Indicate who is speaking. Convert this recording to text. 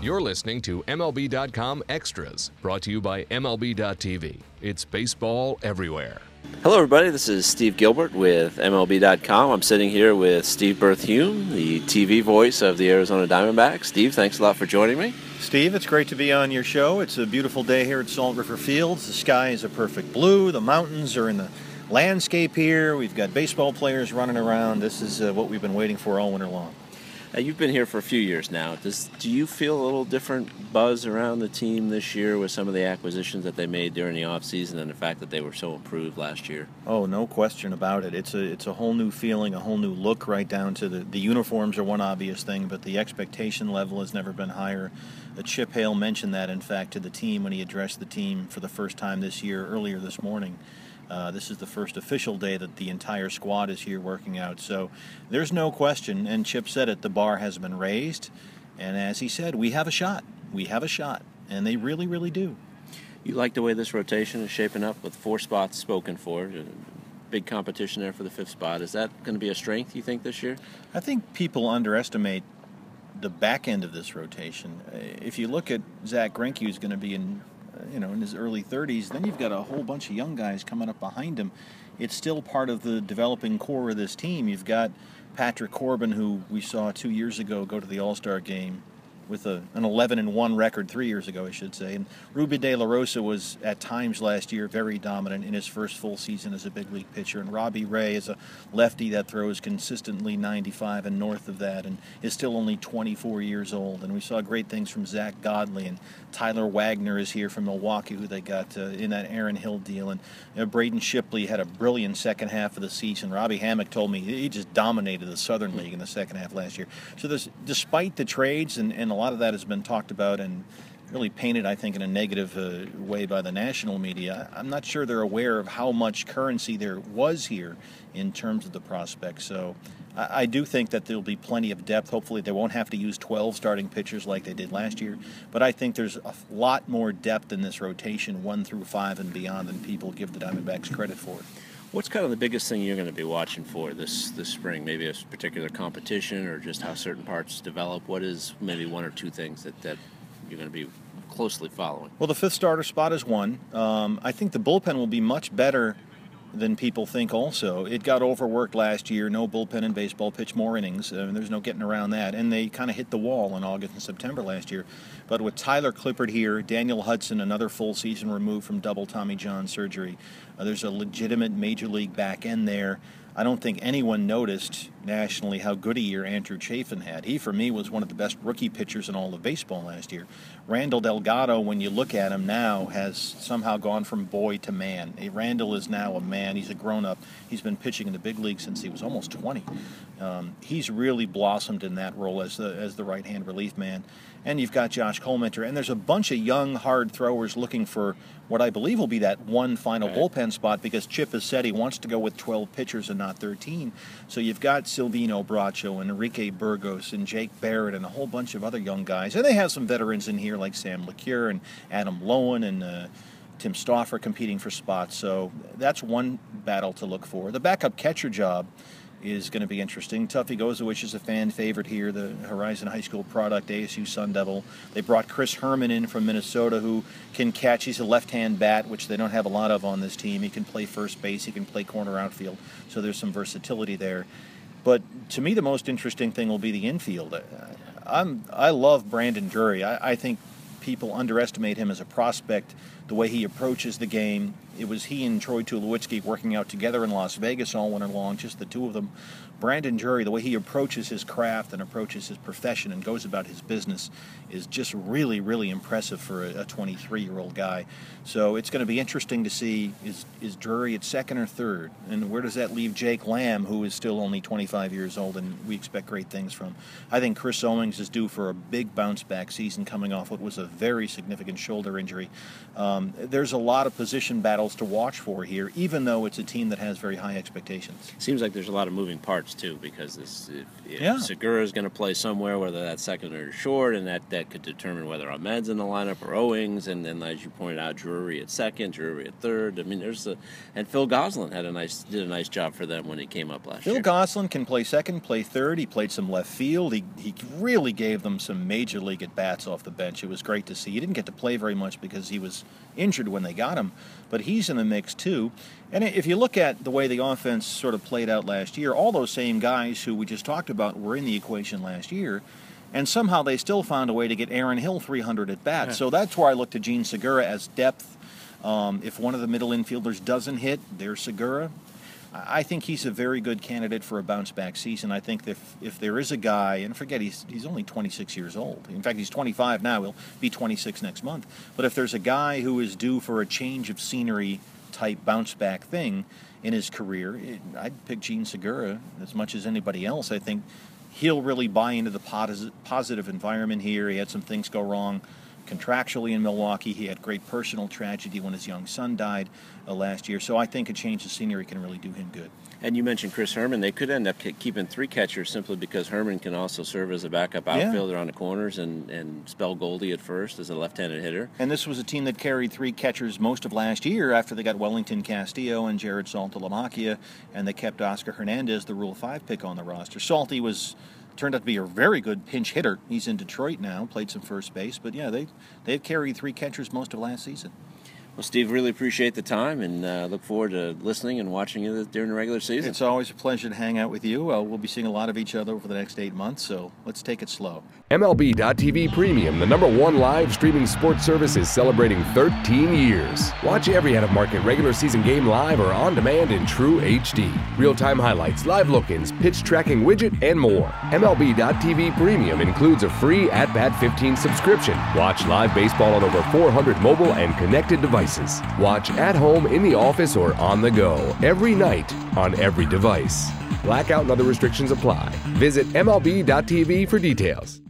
Speaker 1: You're listening to MLB.com Extras, brought to you by MLB.tv. It's baseball everywhere.
Speaker 2: Hello, everybody. This is Steve Gilbert with MLB.com. I'm sitting here with Steve Berthiaume, the TV voice of the Arizona Diamondbacks. Steve, thanks a lot for joining me.
Speaker 3: Steve, it's great to be on your show. It's a beautiful day here at Salt River Fields. The sky is a perfect blue. The mountains are in the landscape here. We've got baseball players running around. This is uh, what we've been waiting for all winter long.
Speaker 2: Uh, you've been here for a few years now. Does do you feel a little different buzz around the team this year with some of the acquisitions that they made during the offseason and the fact that they were so improved last year?
Speaker 3: Oh, no question about it. It's a it's a whole new feeling, a whole new look right down to the the uniforms are one obvious thing, but the expectation level has never been higher. Uh, Chip Hale mentioned that in fact to the team when he addressed the team for the first time this year earlier this morning. Uh, this is the first official day that the entire squad is here working out. So there's no question, and Chip said it, the bar has been raised. And as he said, we have a shot. We have a shot. And they really, really do.
Speaker 2: You like the way this rotation is shaping up with four spots spoken for? Big competition there for the fifth spot. Is that going to be a strength, you think, this year?
Speaker 3: I think people underestimate the back end of this rotation. If you look at Zack Greinke, who's going to be in you know, in his early 30s. Then you've got a whole bunch of young guys coming up behind him. It's still part of the developing core of this team. You've got Patrick Corbin, who we saw two years ago go to the All Star game with a, an 11 and 1 record three years ago, I should say. And Rubby De La Rosa was at times last year very dominant in his first full season as a big league pitcher. And Robbie Ray is a lefty that throws consistently 95 and north of that and is still only 24 years old. And we saw great things from Zack Godley and Tyler Wagner is here from Milwaukee, who they got uh, in that Aaron Hill deal. And Braden Shipley had a brilliant second half of the season. Robby Hammock told me he just dominated the Southern League in the second half last year. So there's, despite the trades and, and lot of that has been talked about and really painted, I think, in a negative uh, way by the national media. I'm not sure they're aware of how much currency there was here in terms of the prospects. So I, I, do think that there'll be plenty of depth. Hopefully, they won't have to use 12 starting pitchers like they did last year. But I think there's a lot more depth in this rotation, one through five and beyond, than people give the Diamondbacks credit for.
Speaker 2: What's kind of the biggest thing you're going to be watching for this this spring? Maybe a particular competition or just how certain parts develop. What is maybe one or two things that, that you're going to be closely following?
Speaker 3: Well, the fifth starter spot is one. Um, I think the bullpen will be much better than people think also. It got overworked last year. No bullpen in baseball, pitch more innings. Uh, there's no getting around that. And they kind of hit the wall in August and September last year. But with Tyler Clippard here, Daniel Hudson, another full season removed from double Tommy John surgery, uh, there's a legitimate major league back end there. I don't think anyone noticed nationally how good a year Andrew Chafin had. He, for me, was one of the best rookie pitchers in all of baseball last year. Randall Delgado, when you look at him now, has somehow gone from boy to man. Randall is now a man. He's a grown up. He's been pitching in the big league since he was almost 20. Um, he's really blossomed in that role as the as the right hand relief man. And you've got Josh Collmenter, and there's a bunch of young hard throwers looking for what I believe will be that one final right. bullpen spot because Chip has said he wants to go with 12 pitchers and not 13. So you've got Silvino Bracho and Enrique Burgos and Jake Barrett and a whole bunch of other young guys, and they have some veterans in here like Sam LeCure and Adam Loewen and. Uh, Tim Stauffer competing for spots, so that's one battle to look for. The backup catcher job, is going to be interesting. Tuffy Gosewisch is a fan favorite here, the Horizon High School product, ASU Sun Devil. They brought Chris Herrmann in from Minnesota who can catch. He's a left hand bat, which they don't have a lot of on this team. He can play first base, he can play corner outfield, so there's some versatility there. But to me, the most interesting thing will be the infield. Uh, I'm, I love Brandon Drury. I, I think people underestimate him as a prospect, the way he approaches the game. It was he and Troy Tulowitzki working out together in Las Vegas all winter long, just the two of them. Brandon Drury, the way he approaches his craft and approaches his profession and goes about his business is just really, really impressive for a 23 year old guy. So it's going to be interesting to see is, is Drury at second or third? And where does that leave Jake Lamb, who is still only 25 years old and we expect great things from? I think Chris Owings is due for a big bounce back season coming off what was a very significant shoulder injury. Um, there's a lot of position battles else to watch for here, even though it's a team that has very high expectations.
Speaker 2: Seems like there's a lot of moving parts too, because this, if, if
Speaker 3: Yeah.
Speaker 2: Segura is going to play somewhere, whether that's second or short, and that, that could determine whether Ahmed's in the lineup or Owings, and then as you pointed out, Drury at second, Drury at third. I mean, there's a and Phil Gosselin had a nice did a nice job for them when he came up last
Speaker 3: Phil
Speaker 2: year.
Speaker 3: Phil Gosselin can play second, play third. He played some left field. He, he really gave them some major league at bats off the bench. It was great to see. He didn't get to play very much because he was injured when they got him, but he's in the mix too. And if you look at the way the offense sort of played out last year, all those same guys who we just talked about were in the equation last year. And somehow they still found a way to get Aaron Hill 300 at bats. So that's where I look to Jean Segura as depth. Um, if one of the middle infielders doesn't hit, there's Segura. I think he's a very good candidate for a bounce back season. I think if, if there is a guy, and forget he's he's only 26 years old. In fact, he's 25 now. He'll be 26 next month. But if there's a guy who is due for a change of scenery type bounce back thing in his career, it, I'd pick Jean Segura as much as anybody else. I think he'll really buy into the posi- positive environment here. He had some things go wrong contractually in Milwaukee. He had great personal tragedy when his young son died uh, last year. So I think a change of scenery can really do him good.
Speaker 2: And you mentioned Chris Herrmann. They could end up ke- keeping three catchers simply because Herrmann can also serve as a backup
Speaker 3: Yeah.
Speaker 2: outfielder on the corners and, and spell Goldie at first as a left-handed hitter.
Speaker 3: And this was a team that carried three catchers most of last year after they got Wellington Castillo and Jared Saltalamacchia, and they kept Oscar Hernandez, the Rule 5 pick, on the roster. Salty was turned out to be a very good pinch hitter. He's in Detroit now, played some first base, but yeah, they they've carried three catchers most of last season.
Speaker 2: Well, Steve, really appreciate the time and uh, look forward to listening and watching you during the regular season.
Speaker 3: It's always a pleasure to hang out with you. Uh, we'll be seeing a lot of each other over the next eight months, so let's take it slow.
Speaker 1: MLB.tv Premium, the number one live streaming sports service, is celebrating 13 years. Watch every out of market regular season game live or on demand in true HD. Real time highlights, live look ins, pitch tracking widget, and more. MLB.tv Premium includes a free At Bat 15 subscription. Watch live baseball on over 400 mobile and connected devices. Watch at home, in the office, or on the go every night on every device. Blackout and other restrictions apply. Visit MLB.tv for details.